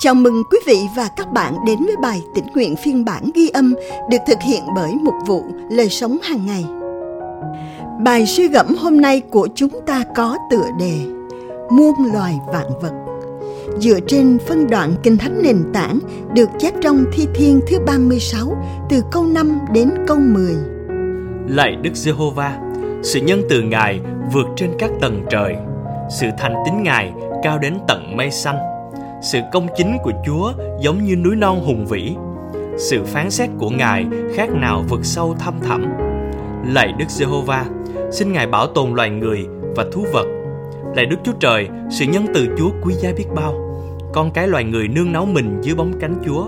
Chào mừng quý vị và các bạn đến với bài tĩnh nguyện phiên bản ghi âm được thực hiện bởi một vụ lời sống hàng ngày. Bài suy gẫm hôm nay của chúng ta có tựa đề Muôn loài vạn vật dựa trên phân đoạn Kinh Thánh nền tảng được chép trong Thi Thiên thứ 36 từ câu 5 đến câu 10. Lạy Đức Giê-hô-va, sự nhân từ Ngài vượt trên các tầng trời, sự thành tín Ngài cao đến tận mây xanh sự công chính của Chúa giống như núi non hùng vĩ. Sự phán xét của Ngài khác nào vực sâu thăm thẳm. Lạy Đức Giê-hô-va, xin Ngài bảo tồn loài người và thú vật. Lạy Đức Chúa Trời, sự nhân từ Chúa quý giá biết bao. Con cái loài người nương náu mình dưới bóng cánh Chúa.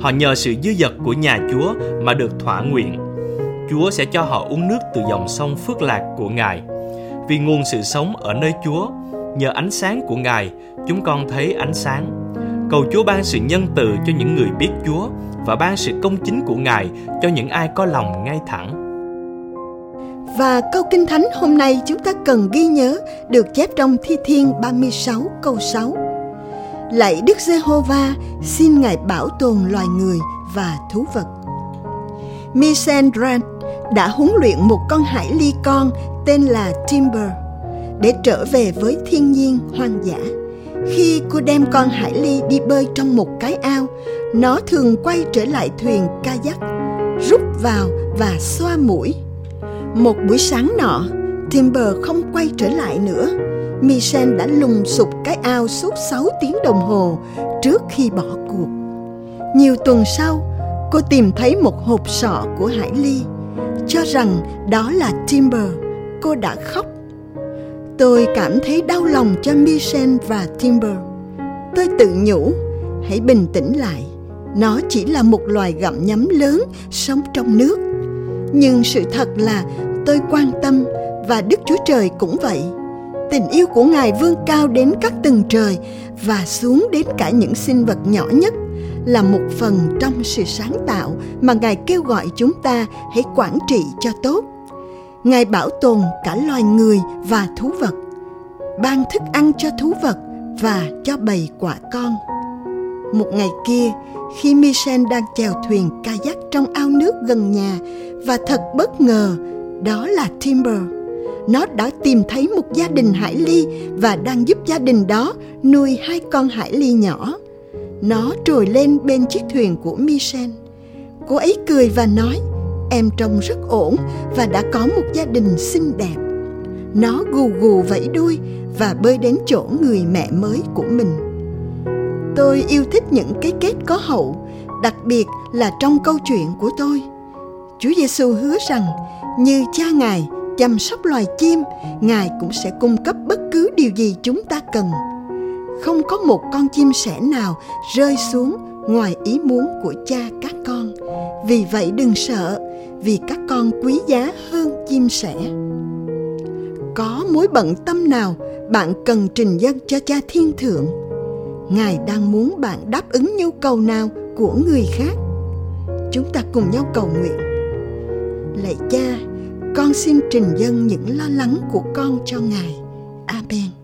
Họ nhờ sự dư dật của nhà Chúa mà được thỏa nguyện. Chúa sẽ cho họ uống nước từ dòng sông phước lạc của Ngài. Vì nguồn sự sống ở nơi Chúa, nhờ ánh sáng của Ngài, chúng con thấy ánh sáng. Cầu Chúa ban sự nhân từ cho những người biết Chúa và ban sự công chính của Ngài cho những ai có lòng ngay thẳng. Và câu Kinh Thánh hôm nay chúng ta cần ghi nhớ được chép trong Thi Thiên 36 câu 6. Lạy Đức Giê-hô-va, xin Ngài bảo tồn loài người và thú vật. Michel Grant đã huấn luyện một con hải ly con tên là Timber để trở về với thiên nhiên hoang dã. Khi cô đem con hải ly đi bơi trong một cái ao, nó thường quay trở lại thuyền kayak, rút vào và xoa mũi. Một buổi sáng nọ, Timber không quay trở lại nữa. Michel đã lùng sụp cái ao suốt 6 tiếng đồng hồ trước khi bỏ cuộc. Nhiều tuần sau, cô tìm thấy một hộp sọ của Hải Ly, cho rằng đó là Timber. Cô đã khóc Tôi cảm thấy đau lòng cho Michel và Timber. Tôi tự nhủ, hãy bình tĩnh lại. Nó chỉ là một loài gặm nhấm lớn sống trong nước. Nhưng sự thật là tôi quan tâm và Đức Chúa Trời cũng vậy. Tình yêu của Ngài vươn cao đến các tầng trời và xuống đến cả những sinh vật nhỏ nhất là một phần trong sự sáng tạo mà Ngài kêu gọi chúng ta hãy quản trị cho tốt Ngài bảo tồn cả loài người và thú vật, ban thức ăn cho thú vật và cho bầy quả con. Một ngày kia, khi Michel đang chèo thuyền kayak trong ao nước gần nhà và thật bất ngờ, đó là Timber. Nó đã tìm thấy một gia đình hải ly và đang giúp gia đình đó nuôi hai con hải ly nhỏ. Nó trồi lên bên chiếc thuyền của Michel. Cô ấy cười và nói, em trông rất ổn và đã có một gia đình xinh đẹp. Nó gù gù vẫy đuôi và bơi đến chỗ người mẹ mới của mình. Tôi yêu thích những cái kết có hậu, đặc biệt là trong câu chuyện của tôi. Chúa giêsu hứa rằng, như cha ngài chăm sóc loài chim, ngài cũng sẽ cung cấp bất cứ điều gì chúng ta cần. Không có một con chim sẻ nào rơi xuống ngoài ý muốn của cha các con. Vì vậy đừng sợ vì các con quý giá hơn chim sẻ. Có mối bận tâm nào bạn cần trình dân cho cha thiên thượng? Ngài đang muốn bạn đáp ứng nhu cầu nào của người khác? Chúng ta cùng nhau cầu nguyện. Lạy cha, con xin trình dân những lo lắng của con cho ngài. Amen.